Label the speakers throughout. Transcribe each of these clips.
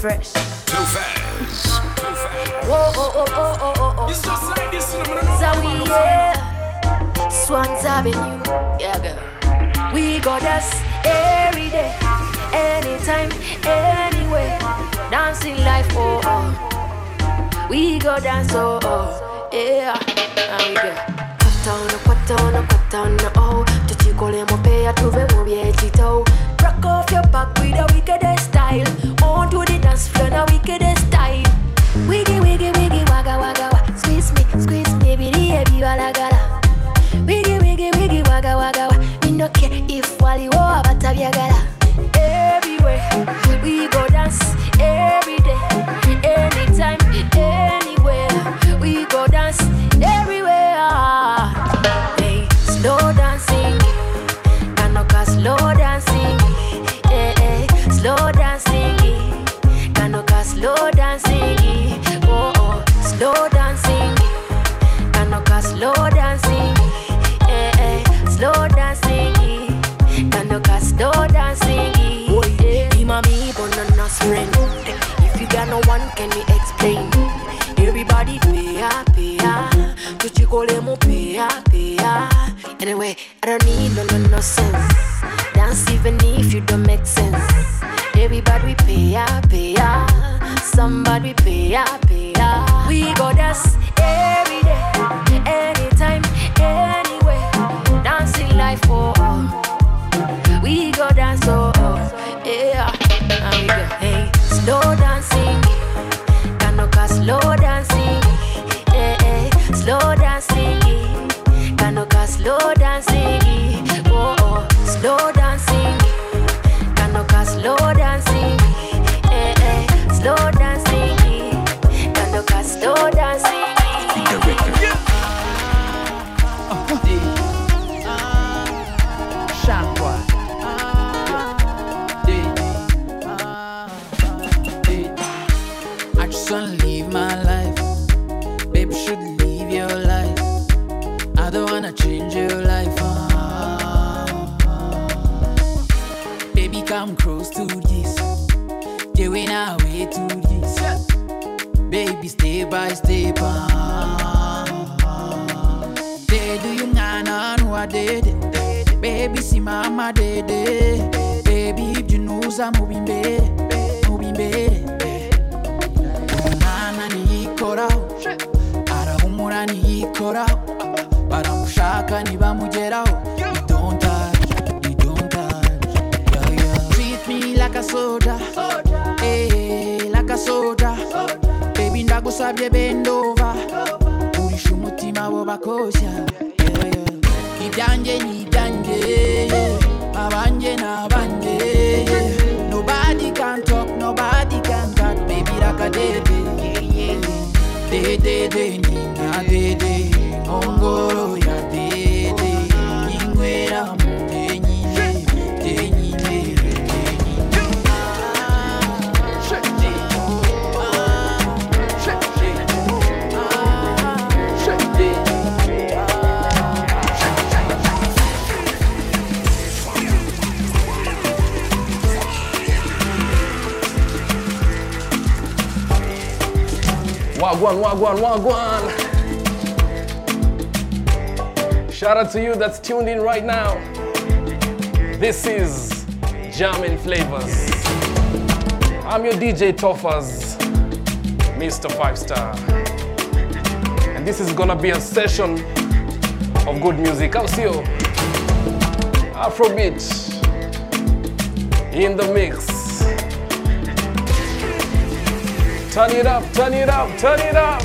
Speaker 1: fresh.
Speaker 2: Too fast. Too fast.
Speaker 1: Whoa, oh oh, oh, oh, oh, oh, oh, oh.
Speaker 2: It's just like this, you know,
Speaker 1: Zowie, yeah. Swans Avenue, yeah, girl. We got us every day, anytime, anywhere. Dancing life, oh, oh. We go dance, oh, oh, yeah. And we go. Kwatana, kwatana, kwatana, oh. Tuchikole mopea tuve mubye chito. Rock off your back with a wickedest style. To the now wickedest style. Wiggy, wiggy, wiggy, wagga, wagga, wa. Squeeze me, squeeze me, baby, baby, wala, gala. Wiggy, wiggy, wiggy, wagga, wagga, wa. Me no care if wali wo abatabyagala. Everywhere we one, can you explain? Everybody pay up, pay up. Tuchikole mo pay up, pay up. Anyway, I don't need no no no sense. Dance even if you don't make sense. Everybody pay up, pay up. Somebody pay up, pay up. We go dance every day, anytime, anywhere. Dancing life, oh. oh. We go dance, oh, oh, yeah. And we go, hey, slow slow dancing. Kanoka slow dancing,
Speaker 3: come close to this. Going our way to this. Baby, step by step. ah. They do you ngana no I did it. Baby, see mama did. Baby, if you know I'm moving better, moving better. Ndagusabye bendova. Urisha umutima bo yeah. ibyanjye ni ibyanjye abanjye ni abanjye nobody can talk nobody can cut. Baby rakadede dedede nina dede ngongoro
Speaker 4: Wagwan, wagwan, wagwan. Shout out to you that's tuned in right now. This is Jamming Flavors. I'm your DJ Tophaz, Mr. Five Star. And this is gonna be a session of good music. I'll see you. Afrobeat in the mix. Turn it up, turn it up, turn it up.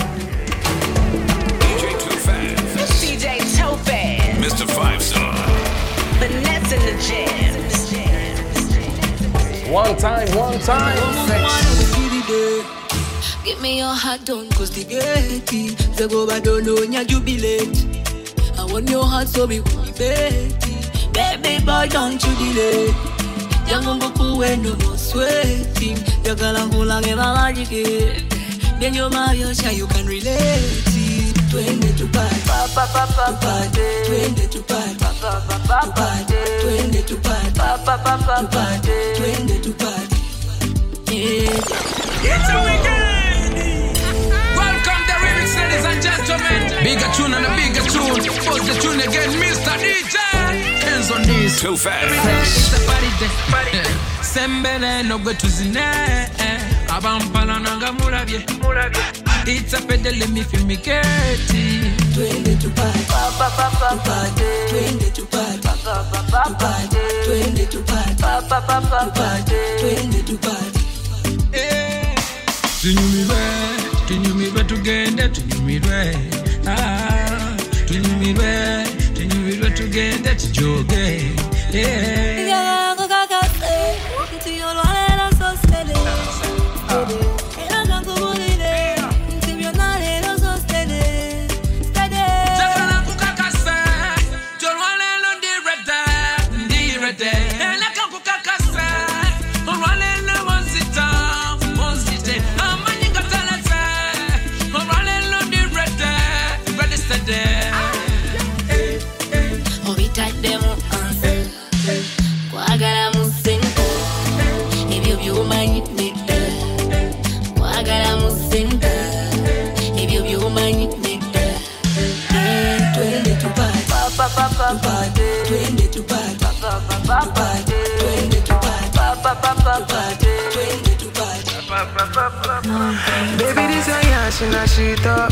Speaker 2: DJ Too Fast.
Speaker 5: DJ Tophaz,
Speaker 2: Mr. Five Star.
Speaker 5: Vanessa in the jams.
Speaker 4: One time, one time.
Speaker 6: Give me your heart, don't cause the gate. The go back, don't know, nya jubilate. I want your heart, so be betty. Baby boy, don't you delay. Yango kuwe no more sweating. Your girl and cool and give a magic Then your Mario you can relate
Speaker 7: It's a weekend! Welcome the remix, ladies and gentlemen. Bigger tune and a bigger tune. Post the tune again, Mr. DJ. Hands on knees.
Speaker 2: Too fast
Speaker 7: sembele nobwe tuzine. Abampala nanga mulabye. Itsapedele mifimiketi
Speaker 6: twende tupate. Twende tupate. Twende tupate. Twende tupate.
Speaker 7: Tunyumirwe tunyumirwe tugende tunyumirwe ah, tunyumirwe tunyumirwe tugende tujoge. Yeah
Speaker 8: to your life. she na shit up.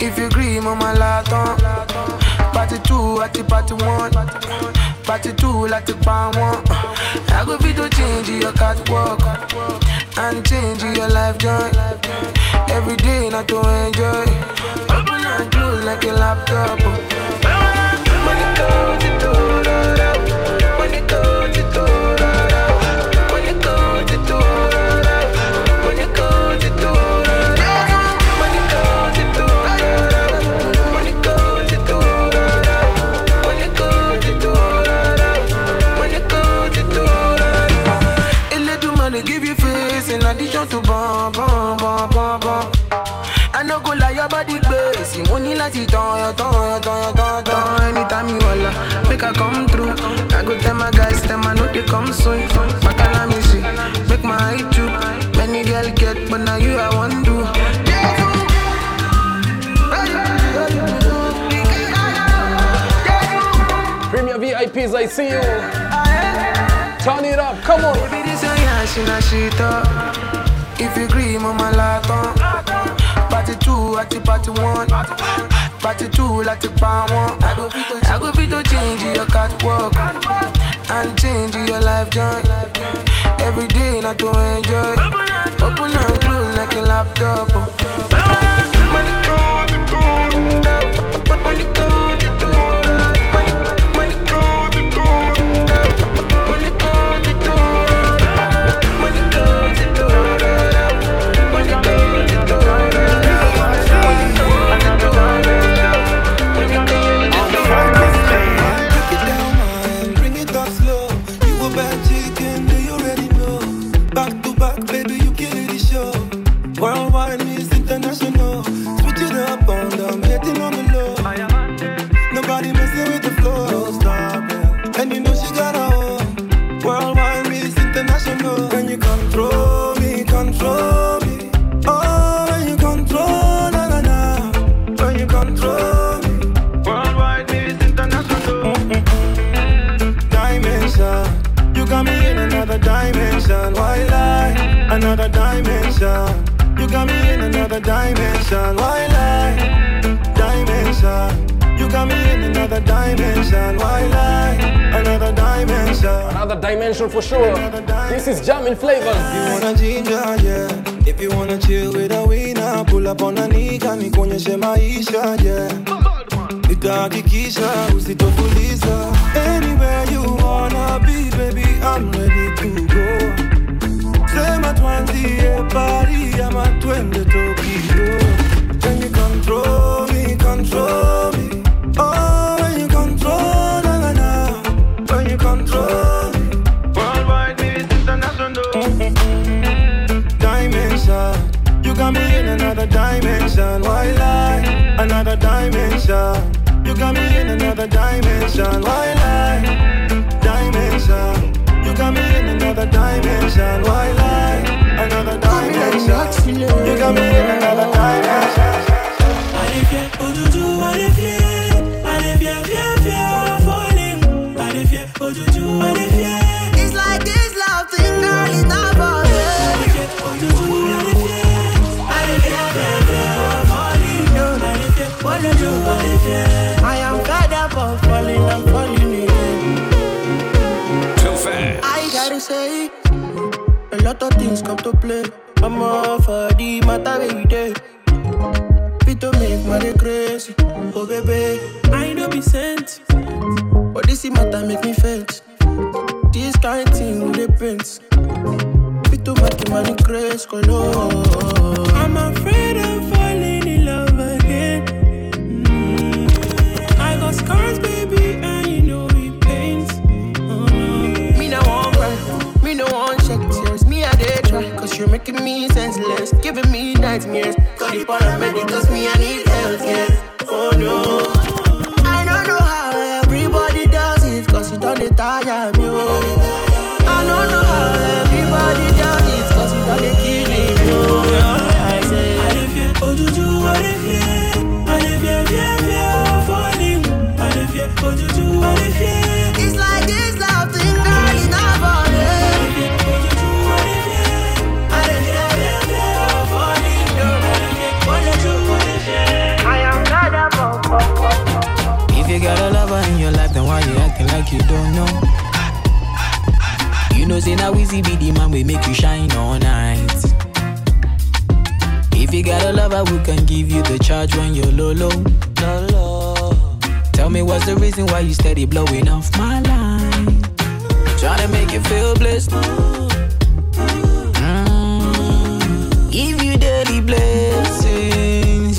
Speaker 8: If you agree, mama lot on. Party two at the party one. Party two like the bar one. I go be to change your catwalk and change your life joy. Every day not to enjoy. Open and close like a laptop. Money come. i me see Make my eye Many girl get But now you I want to
Speaker 4: VIPs, I see you. Turn it up, come on.
Speaker 8: If you agree, mama, laton. Party two, at the party one. Party two, the power one. I go fit to change your catwalk and change your life joint. Every day not to enjoy. Open and close like a laptop.
Speaker 9: When you
Speaker 10: come,
Speaker 11: money come, money
Speaker 12: come. we make you shine all night. If you got a lover, we can give you the charge when you're low, low. Tell me what's the reason why you steady blowing off my line? Trying to make you feel blessed. Mm. Give you daily blessings.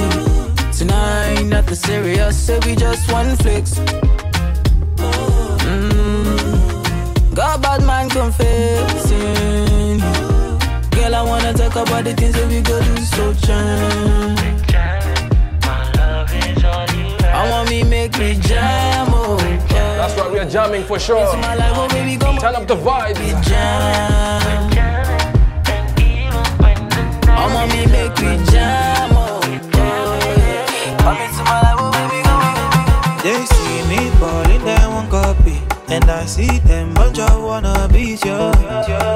Speaker 12: Tonight, nothing serious, so we just one flex. Mm. Got bad man confessing all I wanna talk about the things that we go do so jam. I want me make me jam, oh.
Speaker 4: That's why we are jamming for sure.
Speaker 12: Life, oh baby, come
Speaker 4: Turn up the vibes.
Speaker 12: Jam. I want me make me jam, oh. oh
Speaker 13: they see me balling, they won't copy. And I see them bunch of wannabes, yo.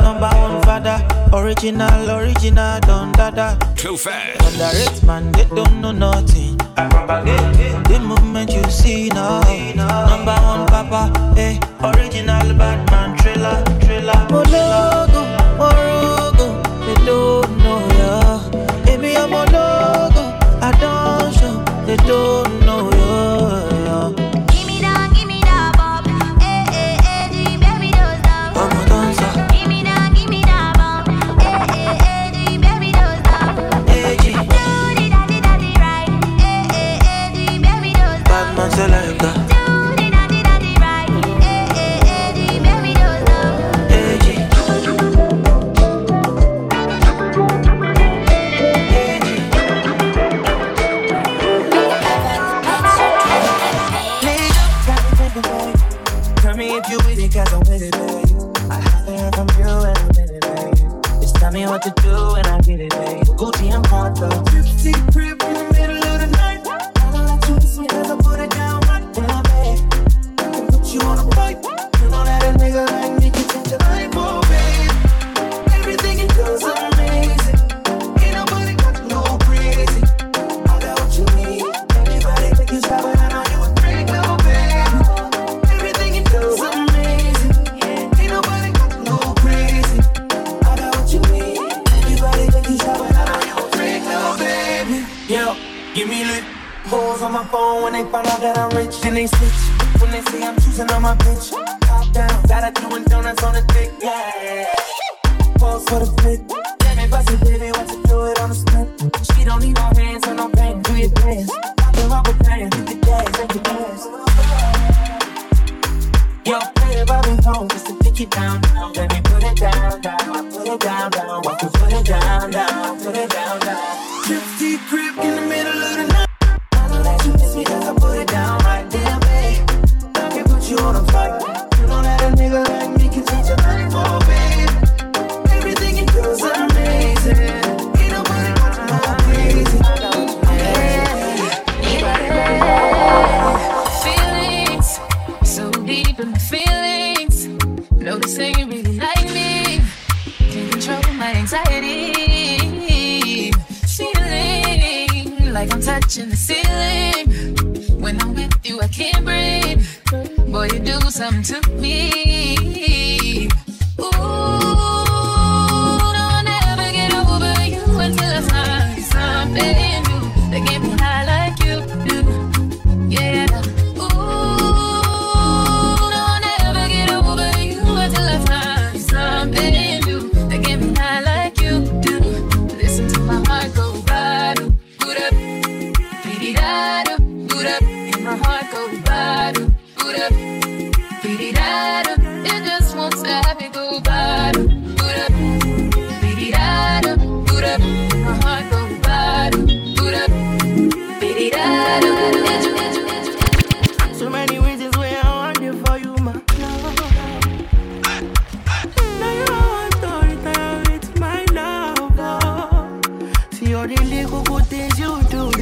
Speaker 13: Number dada. Original, original, don dada.
Speaker 2: Too fast.
Speaker 13: Underrated man, they don't know nothing. I propagate. The movement you see now. Number one papa, eh? Original Batman man, thriller, thriller. Mologo, Morogo, they don't know ya. Yeah. Baby, I'm logo, I don't show, they don't.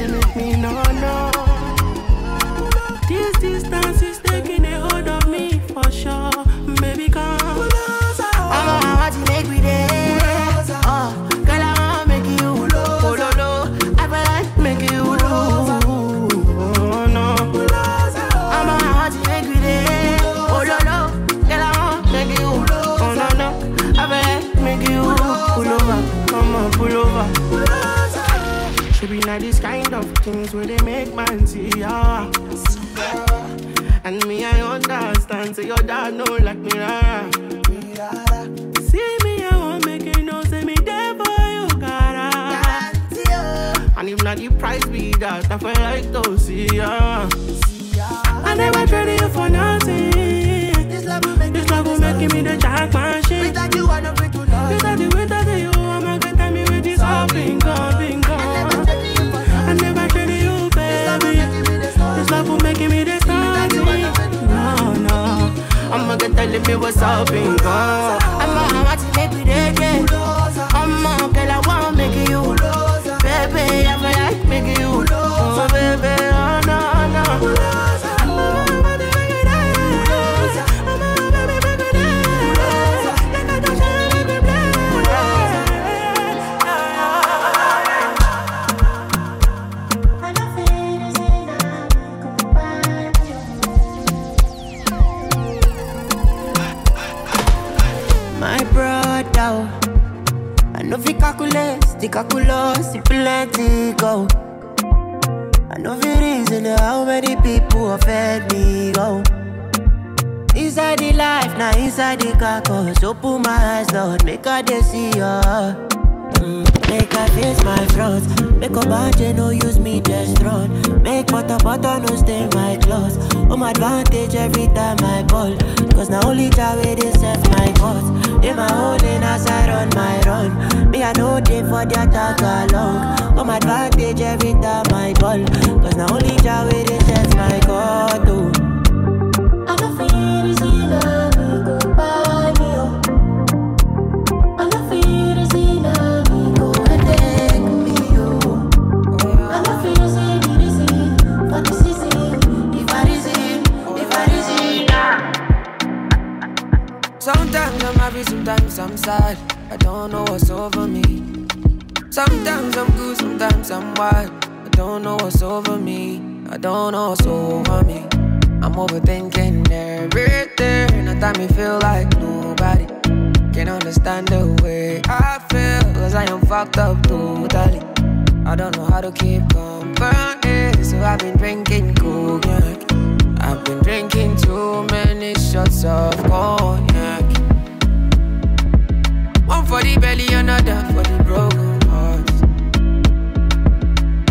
Speaker 13: They make me no
Speaker 12: no. Like this kind of things where they make man see ya. And me, I understand. Say your dad know like me, rara. See me, I won't make you know. Say me there for you, gotta. And if not, the price be that. I feel like to see ya. I never traded you for nothing. This love will make, this love will make me the shit. Without you, I don't break to love. Without you, without telling me what's up, bingo. I'm see plenty go. I know fi reason how many people offend me go. Inside the life, now inside the carcass. Open my eyes, Lord, make I see ya. Mm, Make I face my front. Make a bunch no use me just run. Make butter butter no stain my clothes. Home advantage every time I ball. Cause now only Jah way they set my cause. In my own lane as I run my run. Me I know they for the attack along. Home advantage every time I ball. Cause now only Jah way they set my cause.
Speaker 14: Sometimes I'm sad. I don't know what's over me. Sometimes I'm good, sometimes I'm wild. I don't know what's over me. I don't know what's over me. I'm overthinking everything. At time me feel like nobody can understand the way I feel. Cause I am fucked up totally. I don't know how to keep company. So I've been drinking cognac. I've been drinking too many shots of cognac. For the belly, another for the broken heart.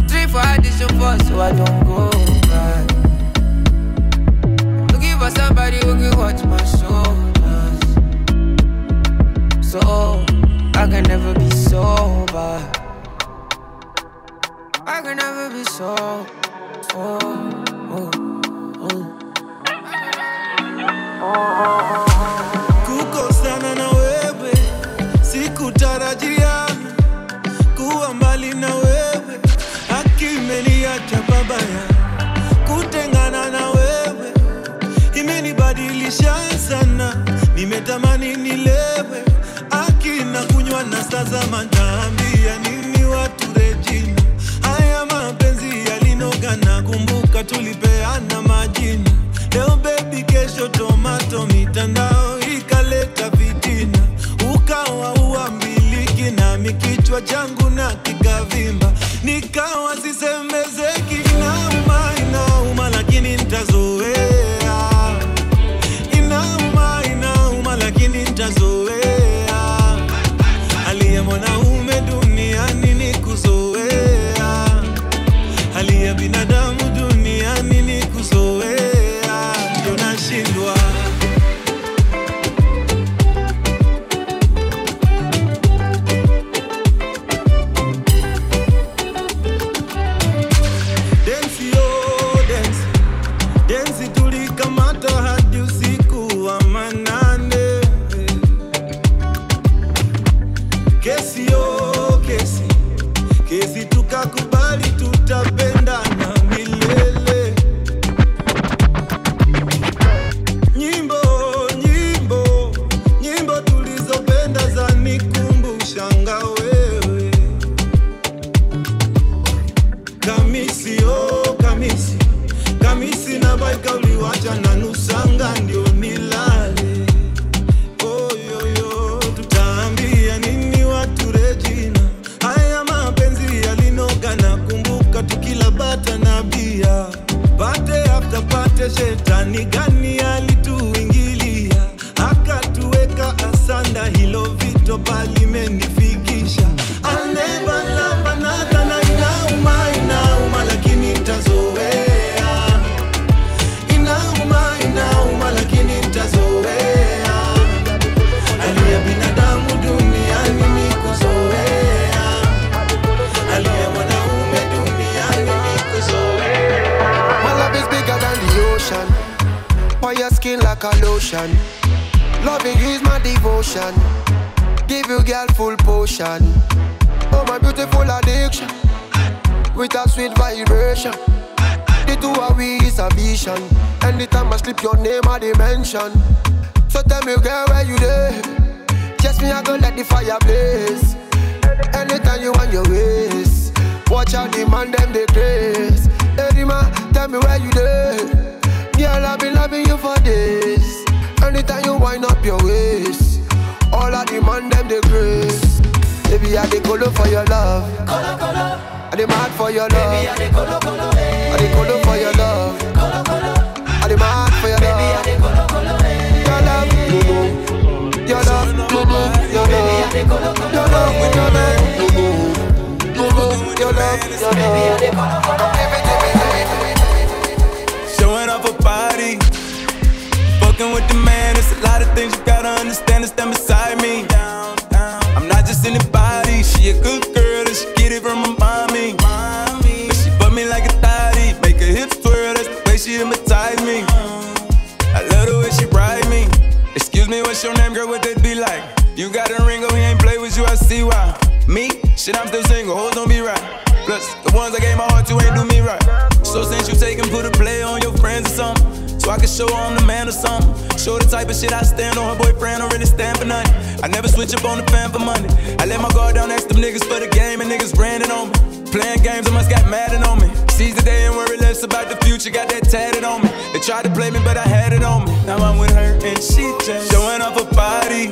Speaker 14: Three for addition four, so I don't go back. Looking for somebody who can watch my shoulders. So I can never be sober. I can never be so. so oh,
Speaker 9: kukosana natamani nilewe, akina kunywa na
Speaker 15: sazama, naambia nini watu Regina, haya mapenzi yalinoga, na kumbuka tulipeana majina, leo bebi kesho tomato, mitandao ikaleta vitina, ukawa uambiliki, na mikichwa changu na kikavimba, nikawa sisemezeki, nauma inauma, lakini
Speaker 9: ntazoea shetani potion. Oh my beautiful addiction. With a sweet vibration. The two of we is a vision. Anytime I slip your name I dimension. So tell me girl where you there? Just me I go let the fire blaze. Anytime you want your ways. Watch out the man them they craze. Hey man, tell me where you there? Girl, I've been loving you for days. Anytime you wind up your waist, all the man them they grace. Baby, I dey colo for your love. Colo, colo. I dey mad for your love. Baby, I dey colo, colo. I dey colo for your love. Colo, colo. I dey mad for your love. Baby, I dey colo, colo. Your love, no, Your love, no, Your love, Baby, I dey colo, colo. Your love, with your love, no, no. Your love, your love, your love. Baby, I dey colo, colo. Give it to me,
Speaker 15: Showing off a body. Fucking with the man, it's a lot of things you gotta understand and stand beside me. A good girl and she get it from her mommy. But she put me like a thotty, make her hips twirl, that's the way she hypnotize me. I love the way she ride me. Excuse me, what's your name, girl? What that be like? You got a ring, oh, he ain't play with you, I see why. Me? Shit, I'm still single, hoes don't be right. Plus, the ones I gave my heart to ain't do me I can show her I'm the man or something. Show the type of shit I stand on. Her boyfriend don't really stand for nothing. I never switch up on the fan for money. I let my guard down next to them niggas for the game, and niggas branding on me. Playing games, I must got mad on me. Seize the day and worry less about the future. Got that tatted on me. They tried to play me, but I had it on me. Now I'm with her and she just showing off her body.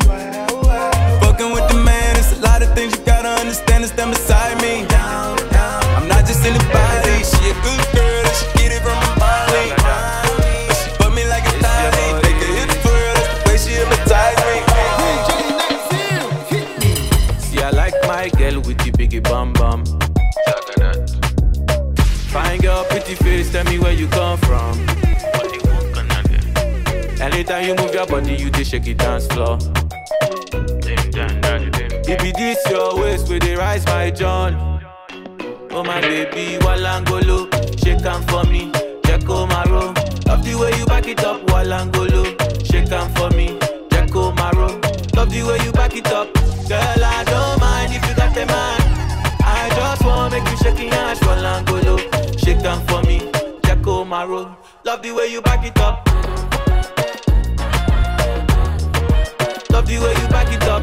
Speaker 15: Fucking with the man, it's a lot of things you gotta understand and stand beside me. I'm like
Speaker 16: my girl with the biggie bum bum. Fine girl, pretty face, tell me where you come from. Anytime you move your body, you dey shake it dance floor. If it this your waist, where they rise my John. Oh my baby, Walangolo, shake am for me, Jacko Maro. Love the way you back it up, Walangolo, shake am for me, Jacko Maro. Love the way you back it up, girl. I don't mind if the man. I just wanna make you shake your ass, Walangolo, shake am for me, Jacko Maro. Love the way you back it up. Love the way you back it up.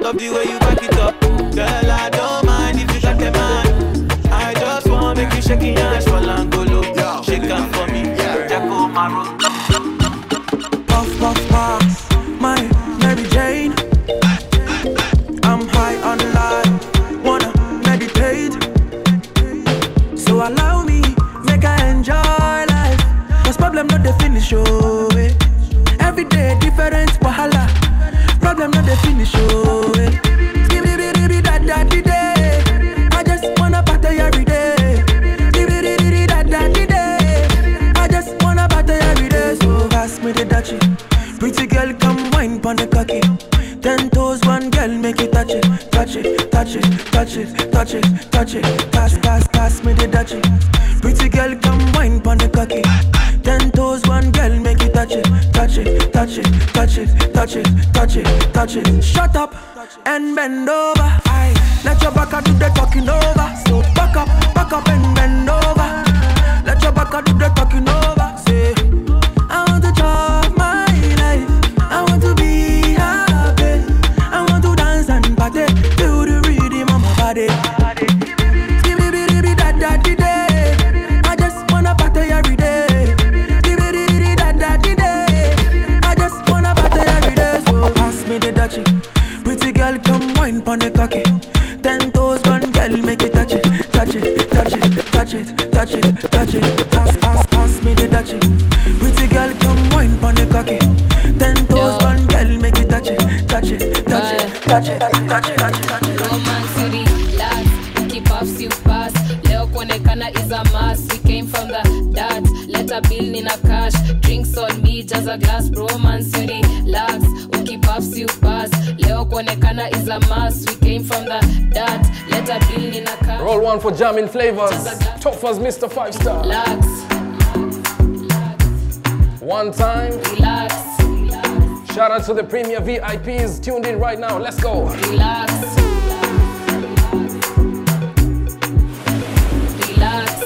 Speaker 16: Love the way you back it up. Girl, I don't mind if you got the man. I just wanna make you shake your ass for Langolo. Shake am for me, Jacko Maro.
Speaker 17: Different wahala. Problem not the finish, oh. eh. Day. I just wanna party every day. Day. I just wanna party every day. So pass me the dachi. Pretty girl, come wine pon the cocky. Ten toes, one girl, make it touch it, touch it, touch it, touch it, touch it, touch it. Pass, pass, pass me the dachi. Touch it, touch it, touch it, touch it, touch it. Shut up and bend over. Let your back do the talking over. So back up, back up and touch it, touch it, touch it, touch it, touch.
Speaker 18: Romance city, lads, keep up, you pass. Leo kuonekana is a must. We came from the dots. Let a bill nina cash. Drinks on me, just a glass. Romance city, lads, keep you pass. Leo kuonekana is a must. We came from the dots. Let a bill nina cash.
Speaker 4: Roll one for jamming flavors. Tophaz Mr. Five Star.
Speaker 18: Relax,
Speaker 4: One time.
Speaker 18: relax,
Speaker 4: Shout out to the premier VIPs tuned in right now. Let's go.
Speaker 18: relax. Relax.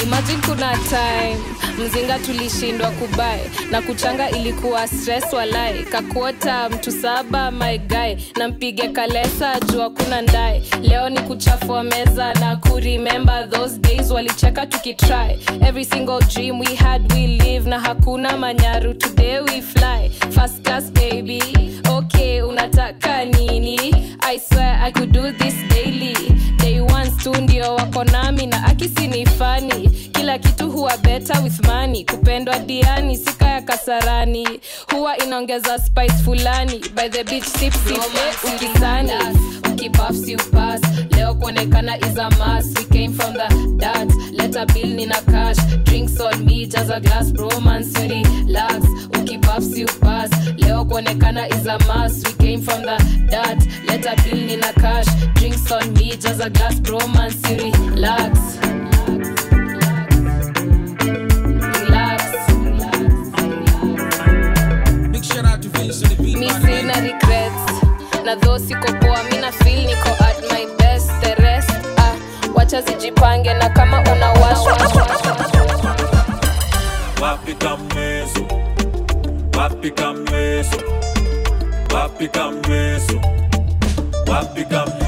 Speaker 18: Imagine kuna time mzinga tulishindwa kubae. Na kuchanga ilikuwa stress walai. Kakuota mtu saba my guy. Na mpige kalesa jua kuna ndae leo ni kuchafua meza na kuremember those days. Walicheka tukitry. Every single dream we had we live. Na hakuna manyaru today we fly. First class baby. Okay unataka nini? I swear i could do this daily. Day one tu ndio wako nami na akisi ni fani kila kitu huwa better with money kupendwa diani sika ya kasarani. Huwa inaongeza spice fulani by the beach sip sip eh, ukisani. ukipuffs you pass leo kuonekana is a must. We came from the dots let a bill nina cash. Drinks on me just glass romance relax ukipuffs you leo kuonekana is a must. We came from the dots let a bill nina cash. Drinks on me just glass romance relax relax mi sina regrets. Na dho siko poa mi na feel niko at my best. The rest ah, wacha zijipange na kama unawashwa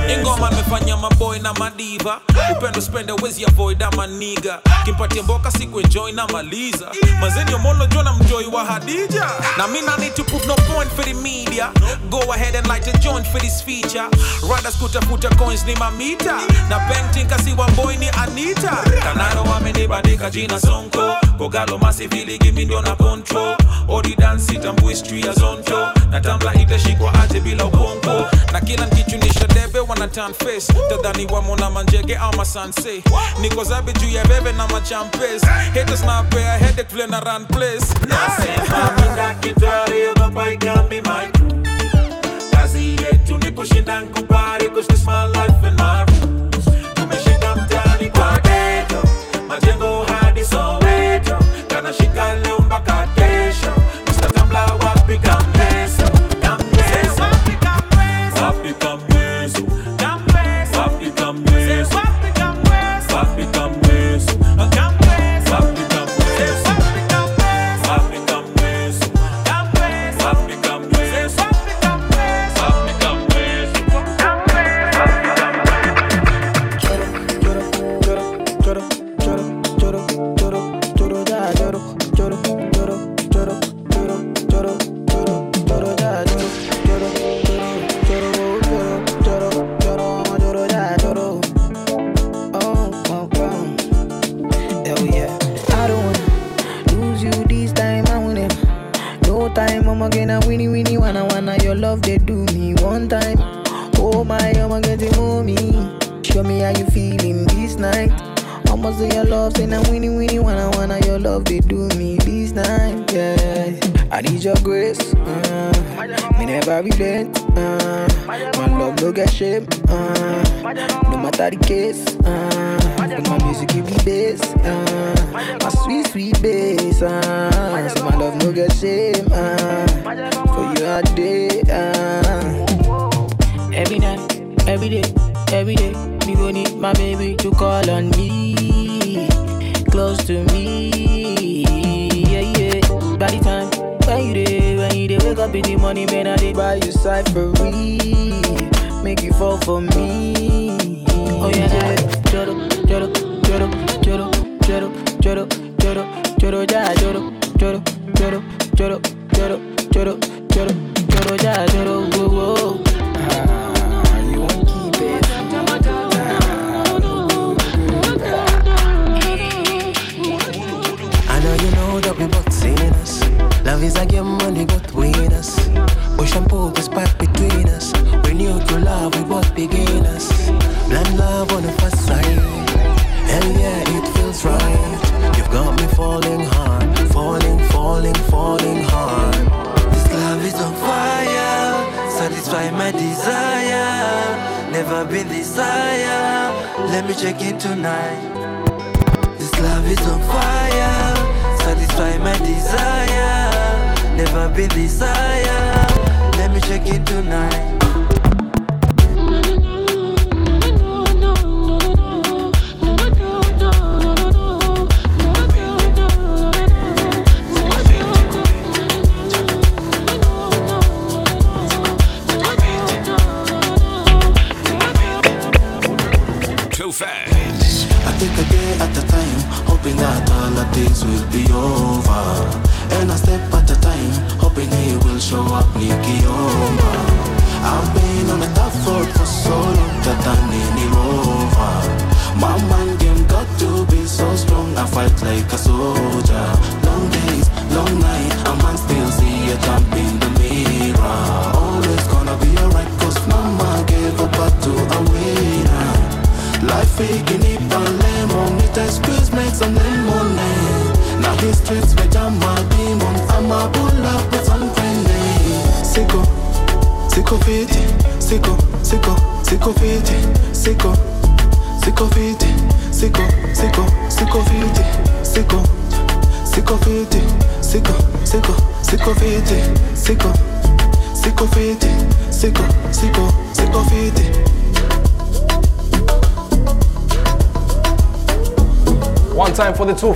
Speaker 7: ingoma amefanya maboy na madiva. Upendo spende wezi avoid ama niga. Kimpatie mboka siku enjoy na maliza. Mazeni jona mjoi wa hadija. Na mi na to no point for the media. Go ahead and light a joint for this feature. Riders kutafuta coins ni mamita. Na painting kasi wa boy ni anita.
Speaker 19: Kanaro wamenibandika jina sonko. Kogalo masivili gimi ndio na control odi zonto na tambla itashikwa aje bila ukonko.
Speaker 7: Na kila nkichunisha debe wana turn face. Tadhani wamona manjege ama sanse niko zabe juu ya bebe na machampes haters na pea headache vile na run place.
Speaker 19: Nasema mina kitari ogopa ikambi my crew kazi yetu ni kushinda nkubari cause this my life and my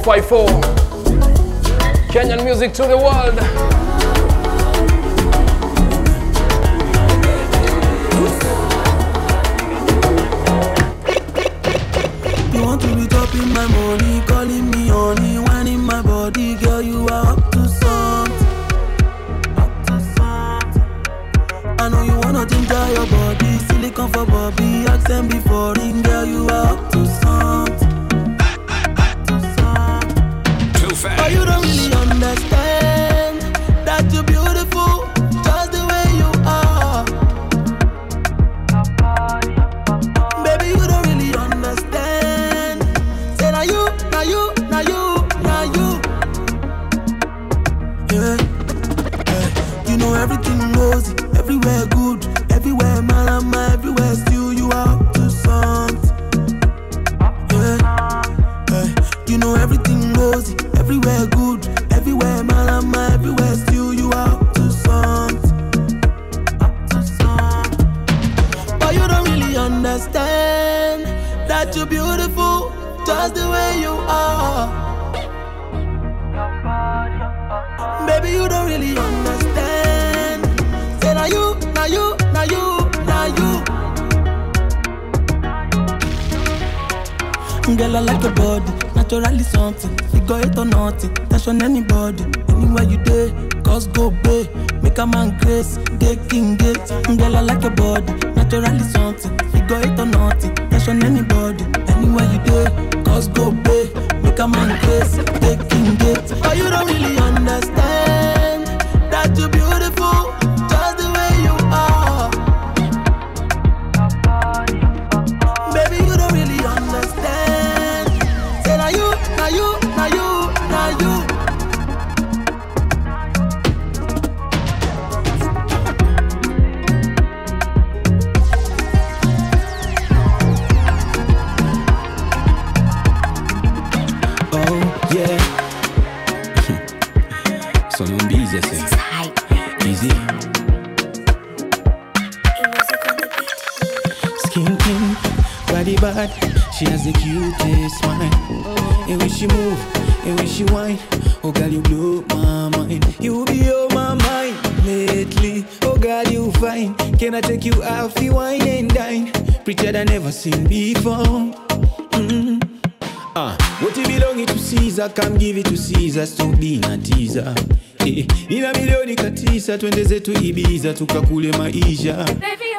Speaker 4: 454. Kenyan music to the world.
Speaker 17: Girl, I like your body, naturally something. You go it or nothing, on anybody. Anywhere you day, cause go bay. Make a man grace, gay king gate. Girl, I like your body, naturally something. You go it or nothing, on anybody. Anywhere you day, cause go bay. Make a man grace, gay king gate. Oh, you don't really understand that you're beautiful.
Speaker 20: Caesar, come give it to Caesar, stop being a teaser. Eh, eh nina milioni katisa, twende zetu Ibiza tukakule maisha
Speaker 21: Baby.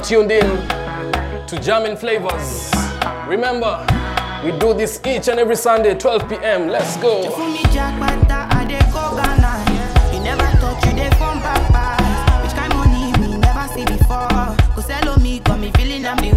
Speaker 20: are
Speaker 4: tuned in to Jammin' Flavours. Remember, we do this each and every Sunday, 12 p.m. Let's go.
Speaker 22: Which kind money never see before. Cause me, got
Speaker 23: me feeling I'm
Speaker 24: the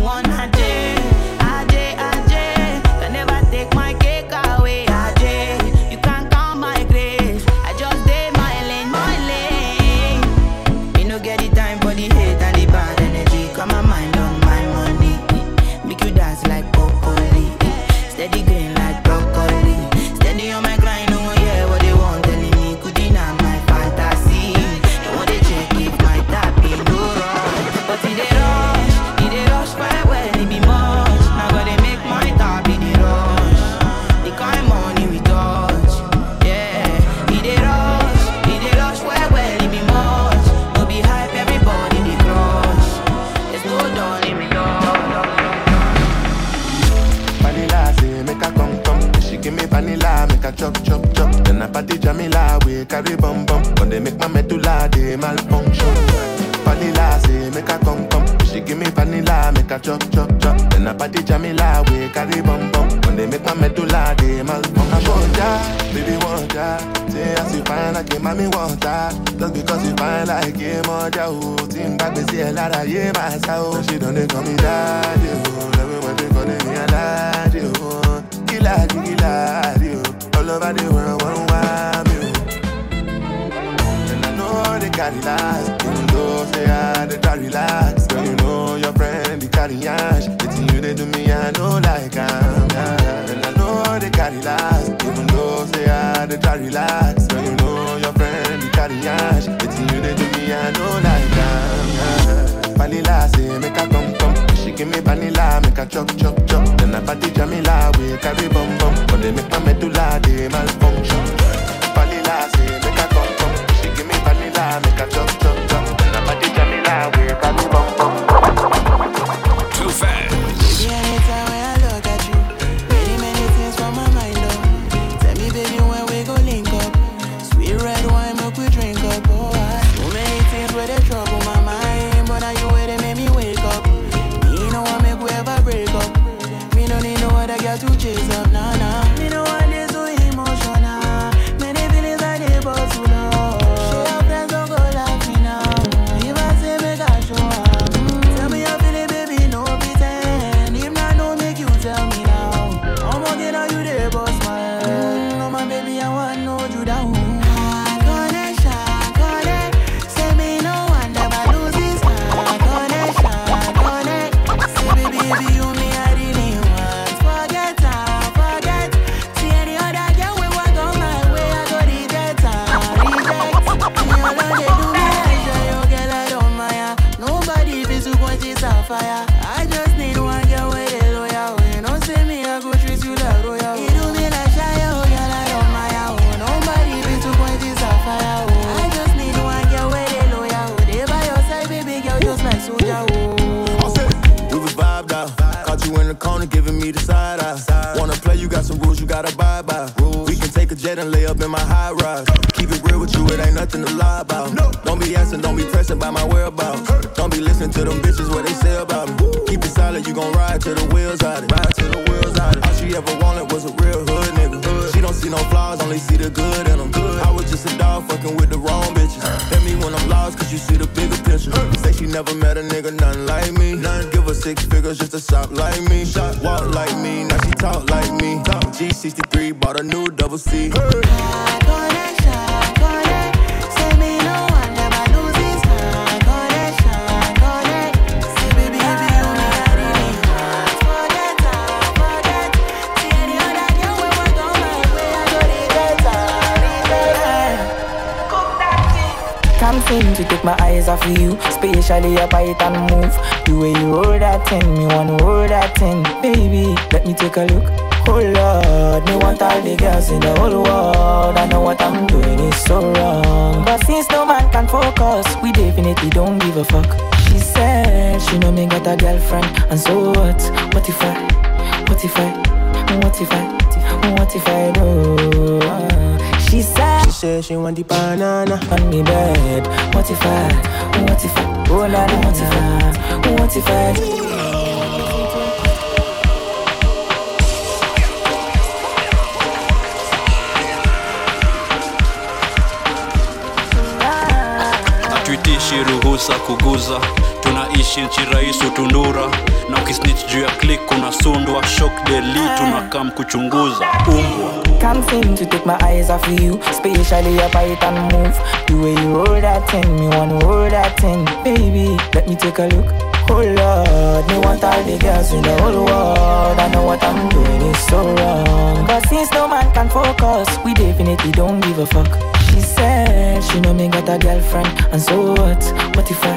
Speaker 24: bite and
Speaker 23: move. The way you hold that thing, me wanna hold that thing, baby. Let me take a look. Oh Lord, me want all the girls in the whole world. I know what I'm doing is so wrong. But since no man can focus, we definitely don't give a fuck. She said she know me got a girlfriend, and so what? What if I?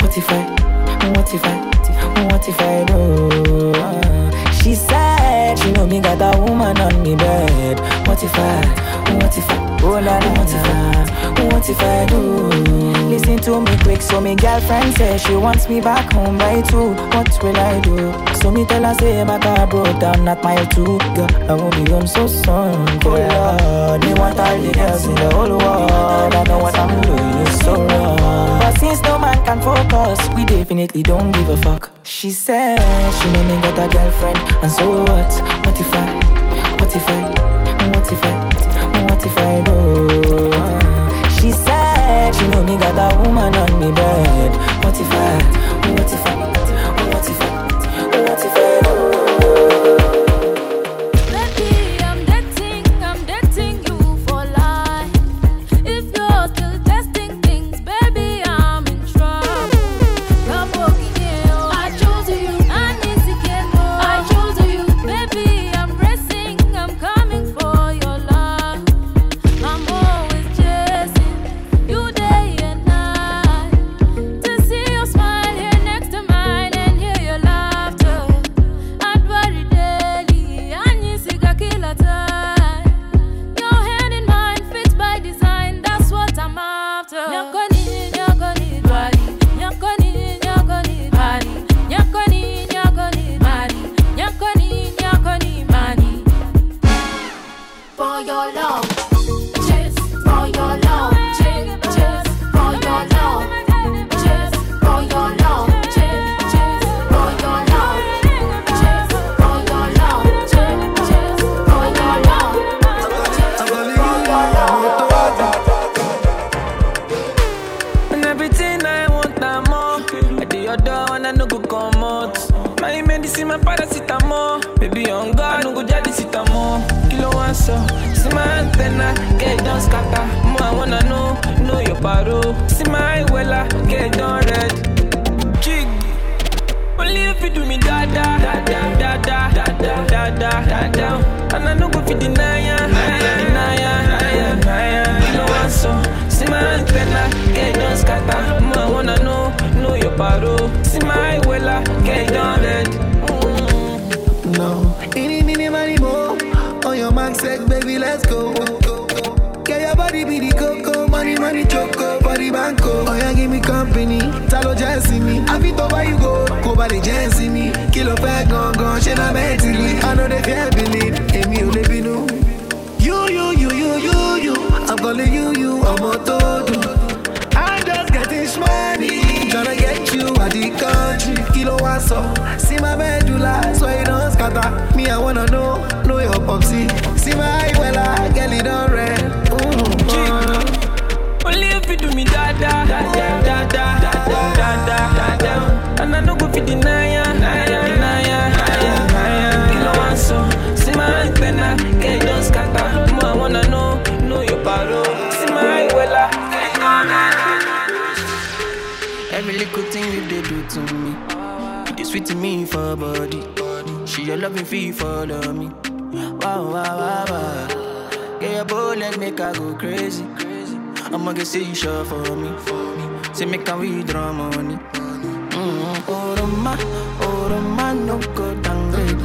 Speaker 23: What if I? What if I? What if I do? She said.
Speaker 25: She
Speaker 23: know me got a woman on me bed. What if I, what if I, oh la la, what if I, what if I do? Listen to me quick, so me girlfriend say she wants me back home by two. What will I do?
Speaker 5: So me tell her say my car broke down at mile two. Girl, I won't be home so soon. Oh Lord, me want all the girls in the whole world. I know what I'm doing so wrong. Can focus, we definitely don't give a fuck. She said she know me got a girlfriend, and so what? What if I? What if I? What if I? What if I go? She said she know me got a woman on me bed. What if I? What if I?
Speaker 26: where you
Speaker 14: go go kó ba lè jẹ́ ẹ̀sìn mi kí ló fẹ́ gangan ṣé náà bẹ́ẹ̀ ti rí àná lè fi ẹ̀ bìlì èmi ò lè bínú. You,
Speaker 9: you, you, you, you, you. I'm calling you you ọmọ tó dùn. I'm just getting smarty. Tryna get you out the country. Kí ló wá? See my medulla, so you don't scatter. Me, I wanna know, know your popsy. See my wella, girl, it don't red. Ooh. Mm-hmm.
Speaker 14: Only if you do me da da da da da.
Speaker 21: Thing you did do to me, you did sweet to me for body. She your loving fee follow me. Wow, wow, wow, wow. Get your bullet, make I go crazy. I'ma get say you sure for me. Say make I withdraw money. Mm-hmm. Oh, Roma, oh, no go downgrade.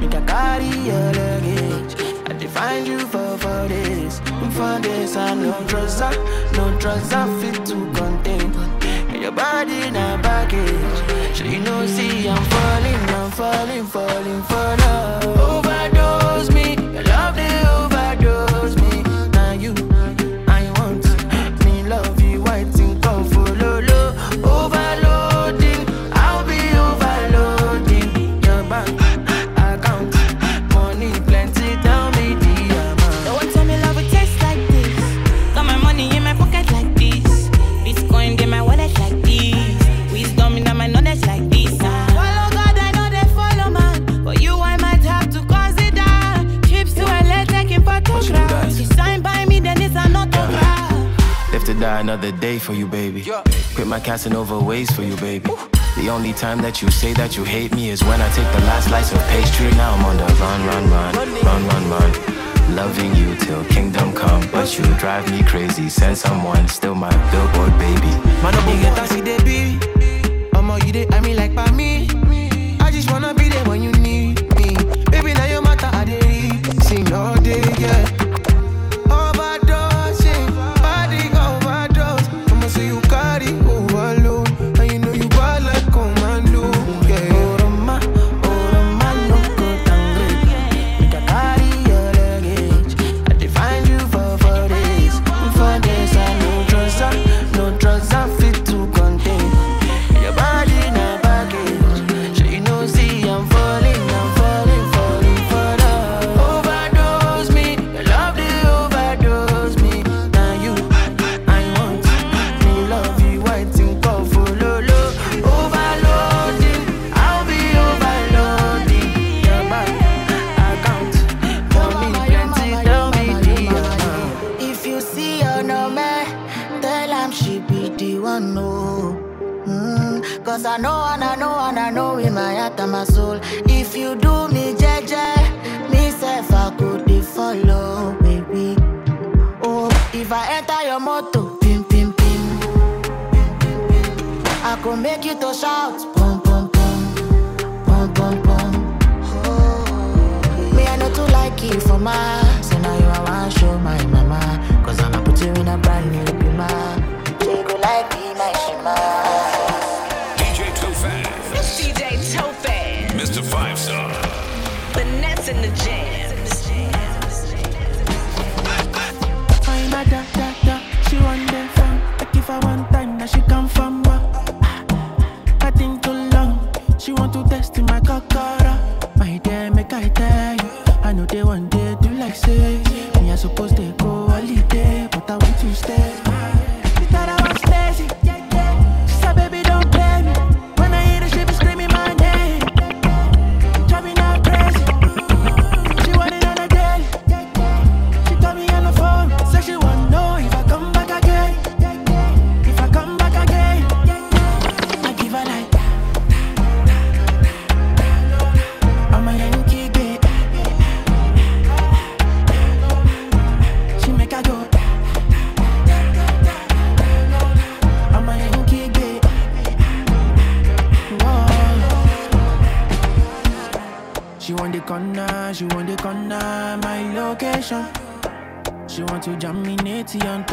Speaker 21: Make I carry your luggage. I define you for for this. For this, I no trust, no trust, I fit to contain. Body in a baggage. So you know, see, I'm falling, I'm falling, falling for love.
Speaker 27: Another day for you, baby. Quit my Casanova ways for you, baby. The only time that you say that you hate me is when I take the last slice of pastry. Now I'm on the run, run, run, run, run, run. Loving you till kingdom come, but you drive me crazy. Send someone, still my billboard baby.
Speaker 21: Man, you get a see they be. I'ma you they I mean like by me.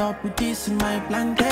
Speaker 21: Top with this in my plantation.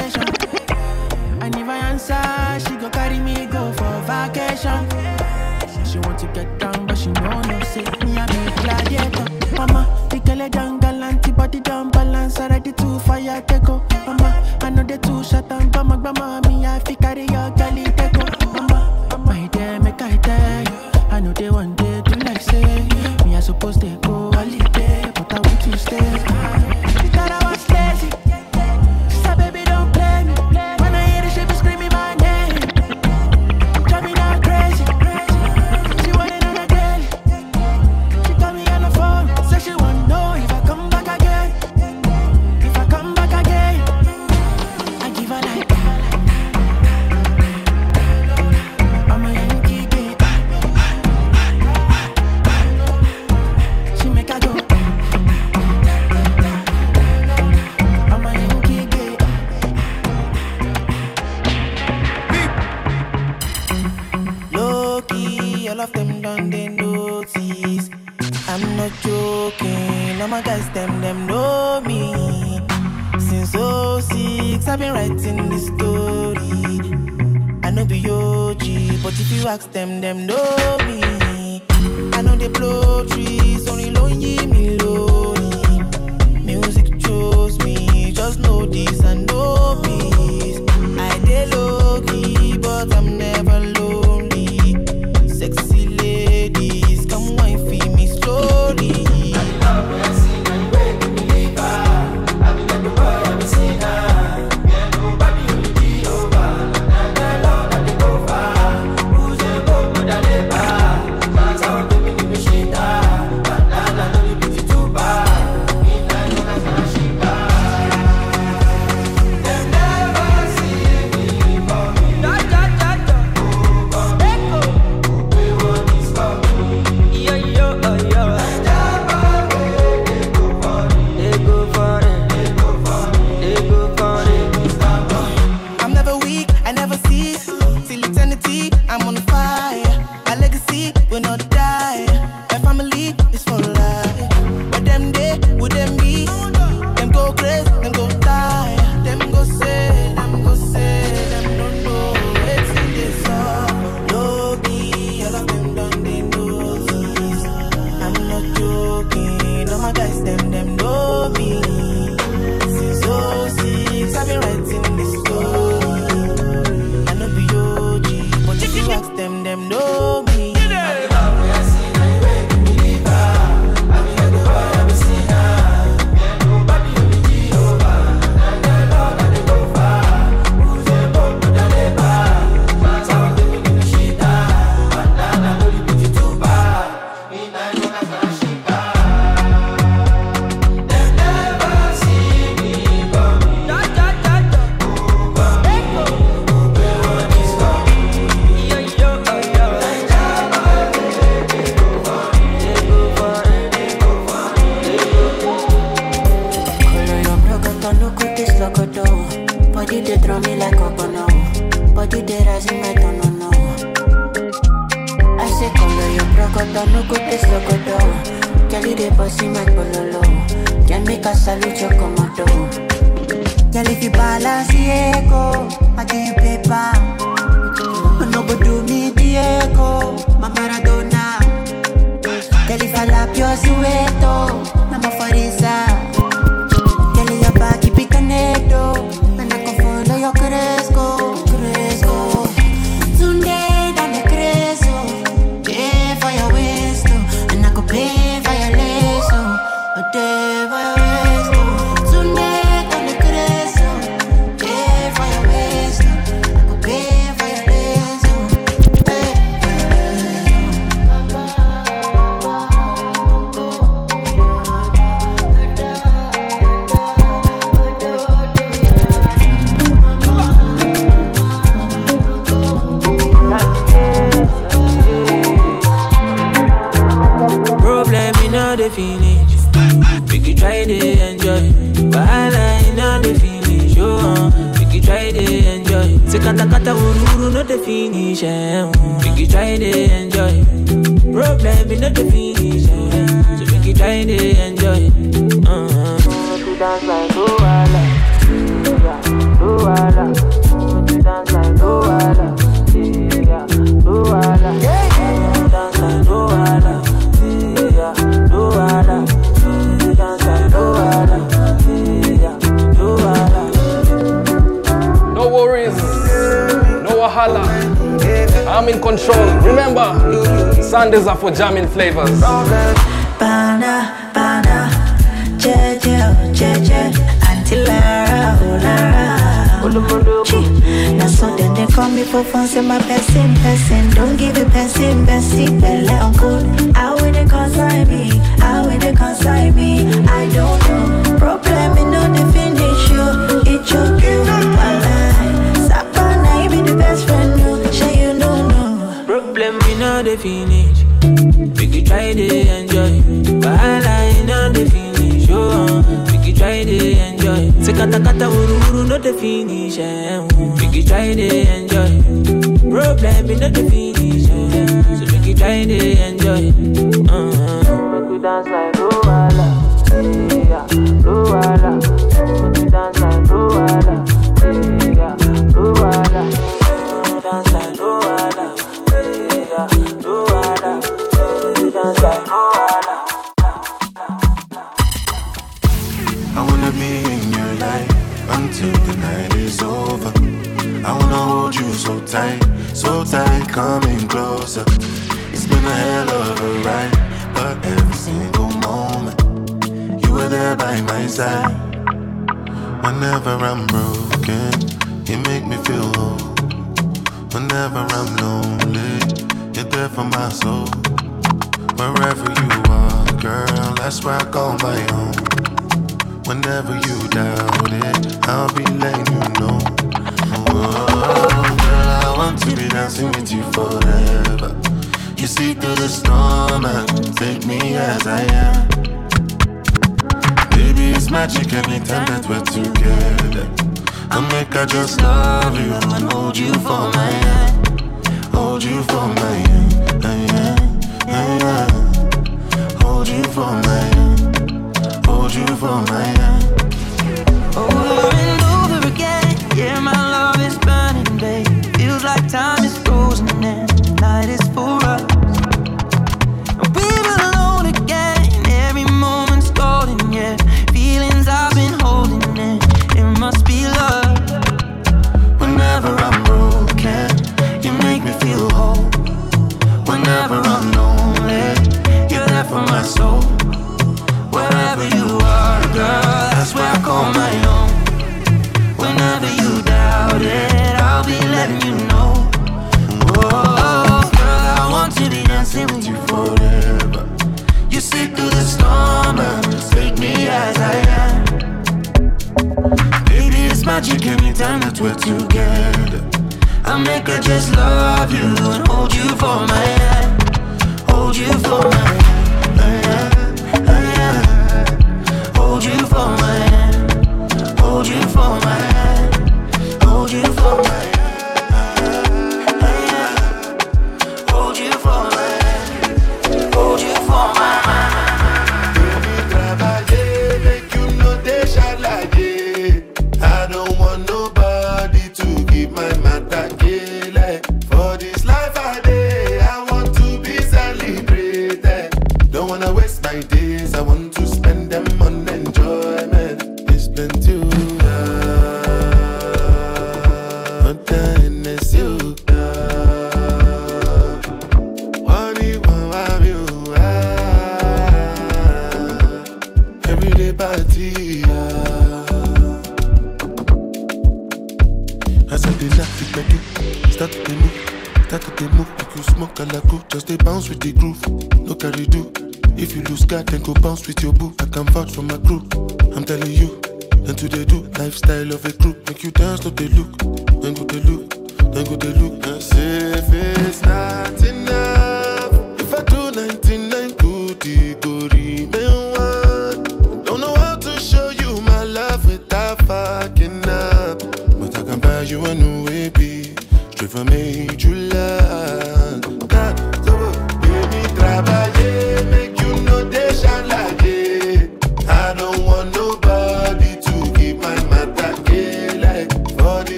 Speaker 24: Hold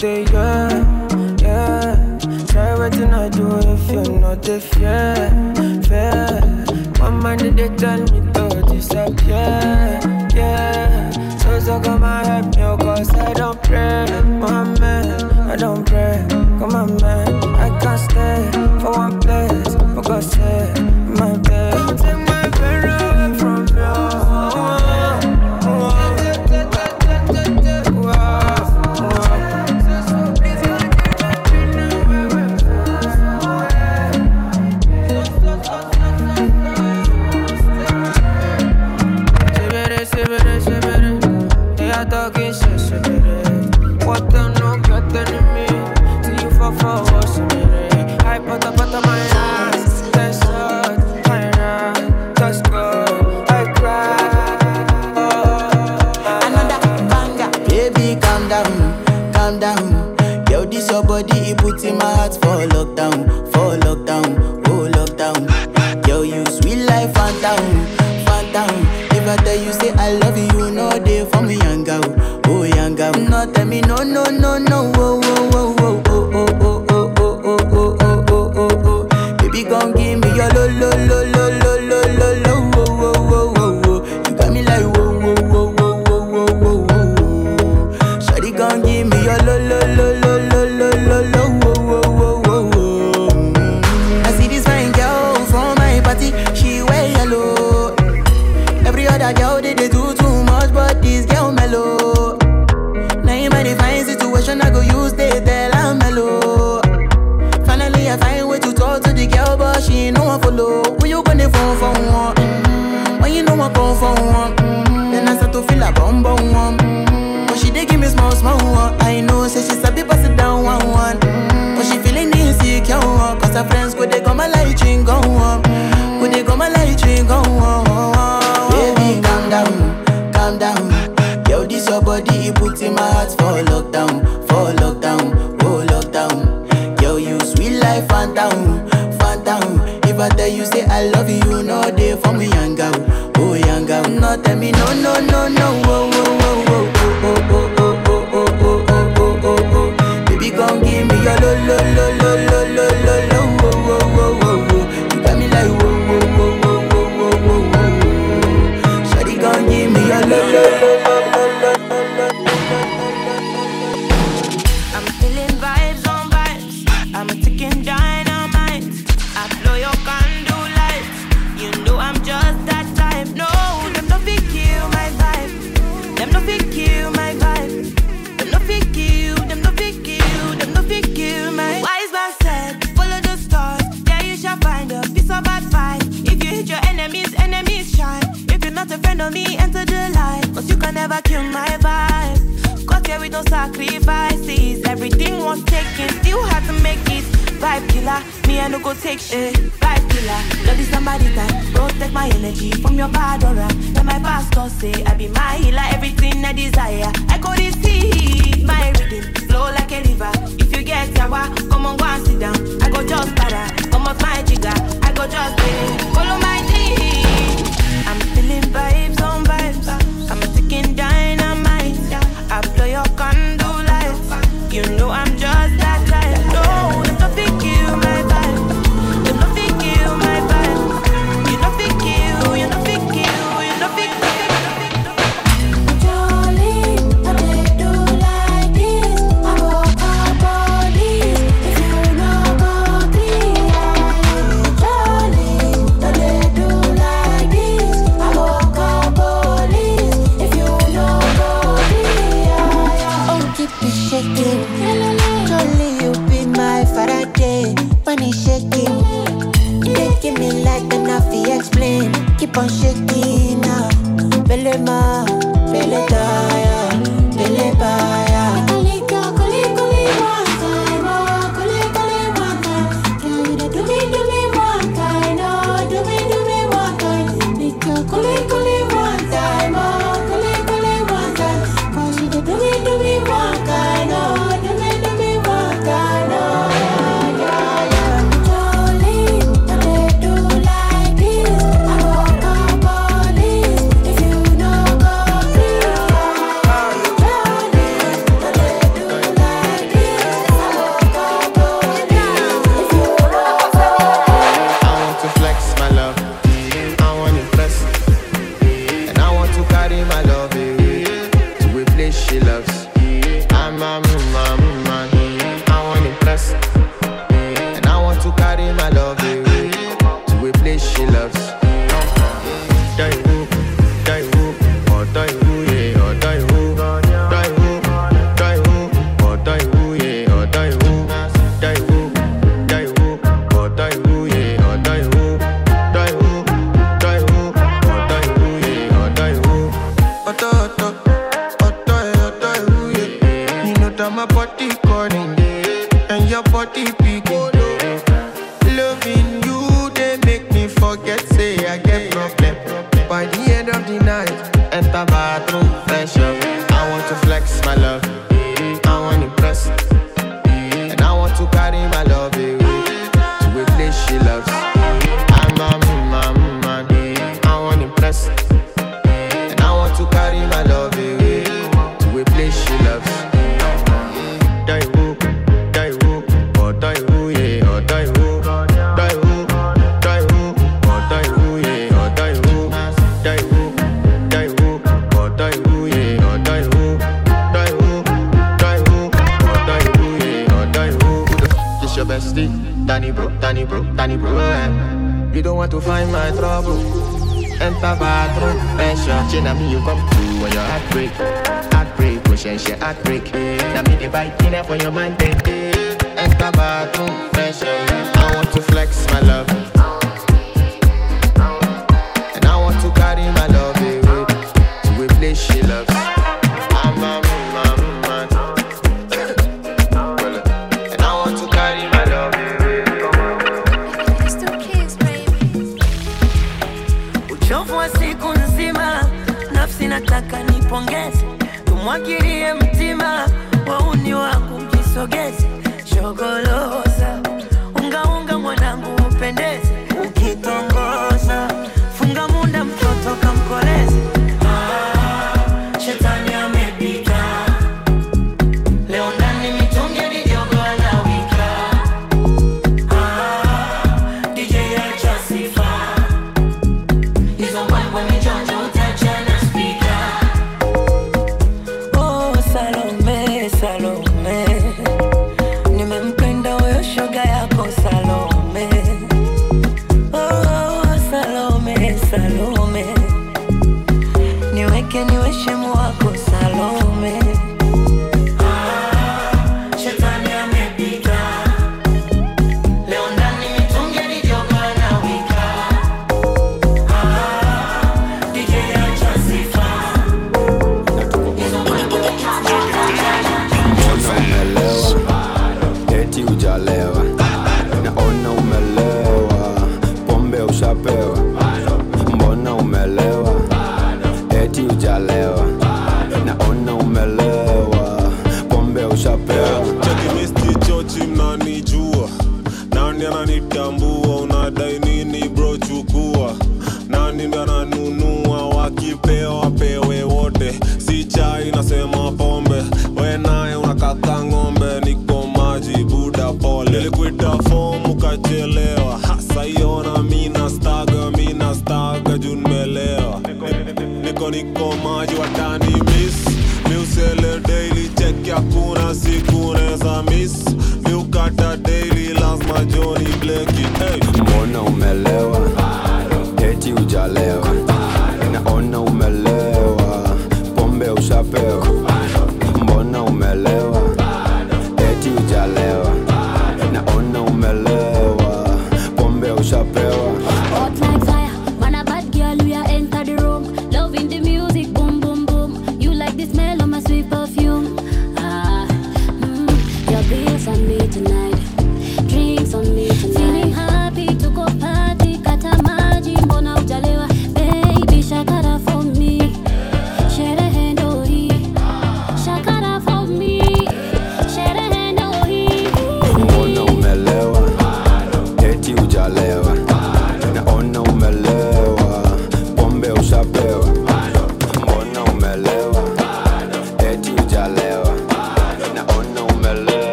Speaker 28: day,
Speaker 14: yeah.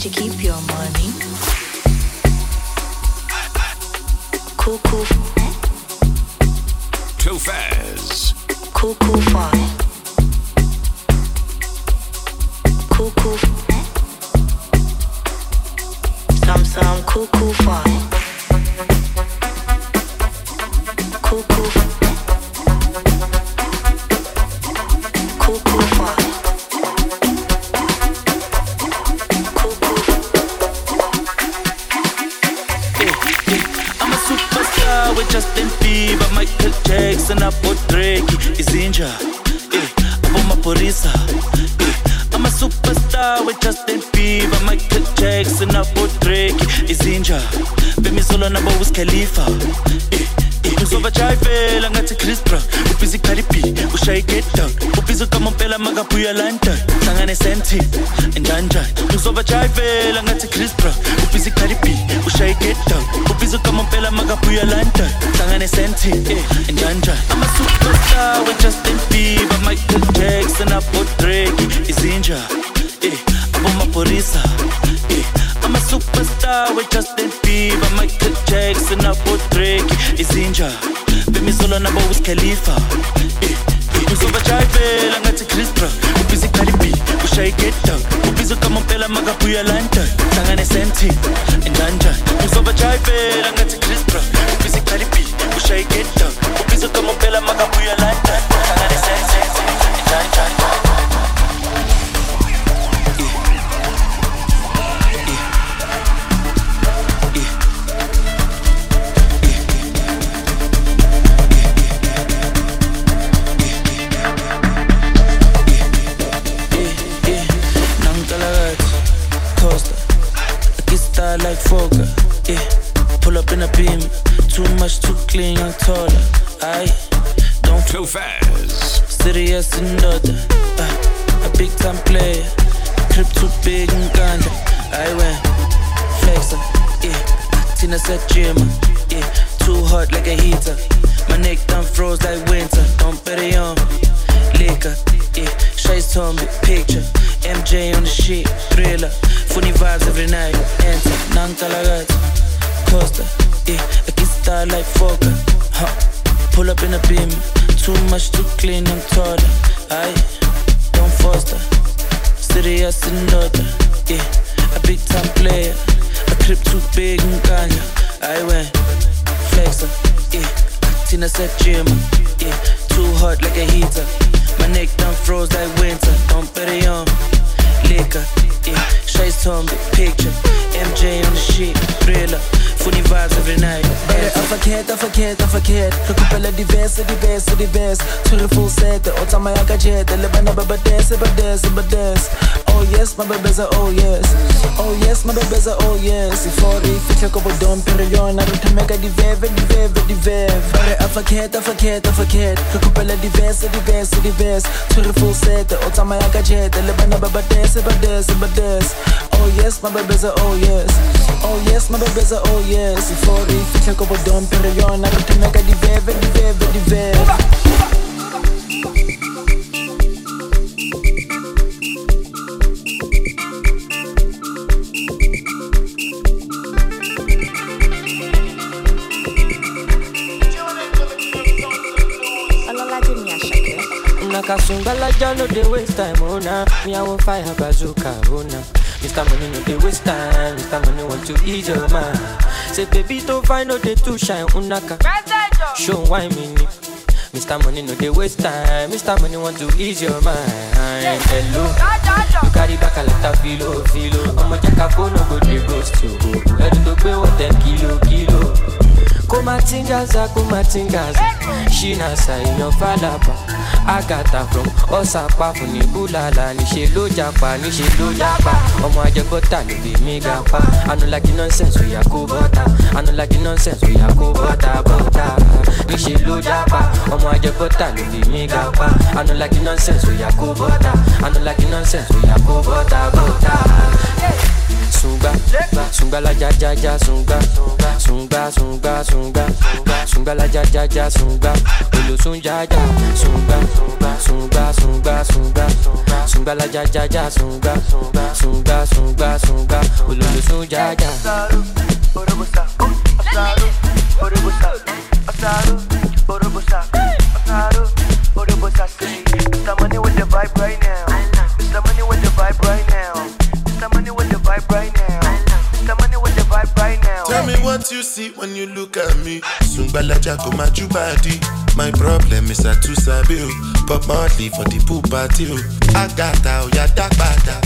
Speaker 14: To
Speaker 29: keep
Speaker 30: your
Speaker 31: Jackson, Apo Drake, Izinja, eh, Apo Maphorisa, eh, I'm a superstar with Justin Bieber, Michael Jackson, Apo Drake, Izinja, Bemi Solo nabo Wiz Khalifa, eh, cardi b ushaye get down. Ubhizi ukamompela makabuya london hlangane senti b ushaye get down. Ubhizi ukamompela makabuya london hlangane senti ndanjani i'm a superstar with justin bieber michael jackson abo drake izinja. Eh abomaphorisa I'm a superstar with Justin Bieber, Michael Jackson, Apo Drake, Izinja, Bemi Solo nabo Wiz Khalifa. Eh, uzovajayivela ngathi Chris Brown, ubhizi Cardi B, ushaye down, ubhizi ukamompela makabuya London, hlangane senti, ndanjani. Uzovajayivela ngathi Chris Brown, ubhizi Cardi B, ushaye down, ubhizi ukamompela makabuya London, hlangane senti, ndanjani. Like Fokker, yeah. Pull up in a beam, too much, too clean, I'm taller. I don't
Speaker 2: too fast.
Speaker 31: Serious and other, uh, a big time player, crib too big and ganja. I went flexer, yeah. Tina said gym, yeah. Too hot like a heater. My neck done froze like winter. Don't bet it on liquor, yeah. Shades told me picture. MJ on the shit, thriller. Funny vibes every night. Enter, Nankalagati, Costa, yeah. I get style like Fokker, huh. Pull up in a beam, too much, too clean, I'm taller. I don't foster, serious and other, yeah. A big time player, a crib too big and ganja. I went flexer, yeah. Tina said gym, yeah. Too hot like a heater. Neck done froze like winter. Don't bet on liquor, yeah. Shades told me picture. MJ on the shit, thriller. Funny vibes every night.
Speaker 32: Bare a forget, a forget, a forget Re kopela diverse, diverse, diverse Tshwere full set, o tsamaya ka jet Le bana ba ba Oh yes, my bebeza, oh yes. Oh yes, my bebeza, oh yes. Ifore fihle ko bodompi re yona Re thomeka diveve, diveve, diveve Bare a forget, a forget, a forget Re kopela diverse, diverse, diverse. Tshwere full set, o tsamaya ka jet. Le bana ba ba dance, ba dance, ba Oh yes, my bebeza, oh yes. Oh yes, my bebeza, oh yes. Ifore fihle ko bodompi re yona Re thomeka diveve, diveve, diveve
Speaker 33: Nakasungala ja no dey waste time, oh nah. Me I want fire bazooka, oh nah. Mr. Money no dey waste time, Mr. Money want to ease your mind. Say baby don't find no dey too shine, unaka. Show why me ni. Mr. Money no dey waste time, Mr. Money want to ease your mind. Hello, you carry back a of filo, filo. Ọmọ jẹ́ka phone no go dey ghost you. Ẹni tó gbé wọ́n ten kilo, kilo. Kumatingaza kumatingaza shinasa èèyàn falapa agata from ọsàpàfù ní búlàlà níṣẹ ló japa níṣẹ ló japa. Ọmọ ajẹgbọta ló lè mí gapa anulagi nonsense oya kó bọta anulagi nonsense oya kó bọta bọta níṣẹ ló japa. Ọmọ ajẹgbọta ló lè mí gapa anulagi nonsense oya kó bọta anulagi nonsense oya kó bọta bọta. Sunga, sunga la ja ja ja sunga, sunga sunga sunga, sunga la ja ja ja sunga, olo sunja ja sunga, sunga sunga sunga, sunga la ja ja ja sunga, sunga sunga sunga, olo sunja ja.
Speaker 30: Mr. Money with the vibe right now.
Speaker 24: what you see when you look at me. Sungbalaja go my body. My problem is I too sabi. Bob Marley for the pool party oh. I got o. Agata oya dagbada.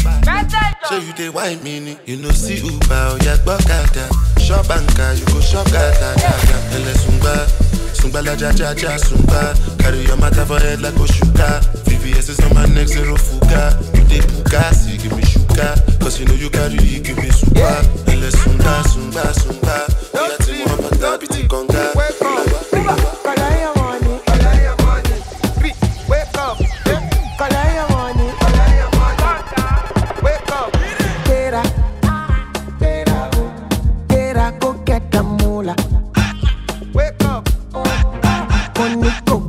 Speaker 24: So you dey wine me. You know, see Uber oya gbọ́kada. Ṣọ́ bànkà you go ṣọ́ gàdàgàdà. Ẹlẹ́sùn gbà. Sumba la cha cha sumba. Carry your matter for head like Oshuka. VVS is on my neck, zero fuka. You dey puka, see give me shuka. Cause you know you carry, you give me super. And let's sumba, sumba,
Speaker 12: sumba. We are team one, but I'll be the conga. Get a mula con mi go.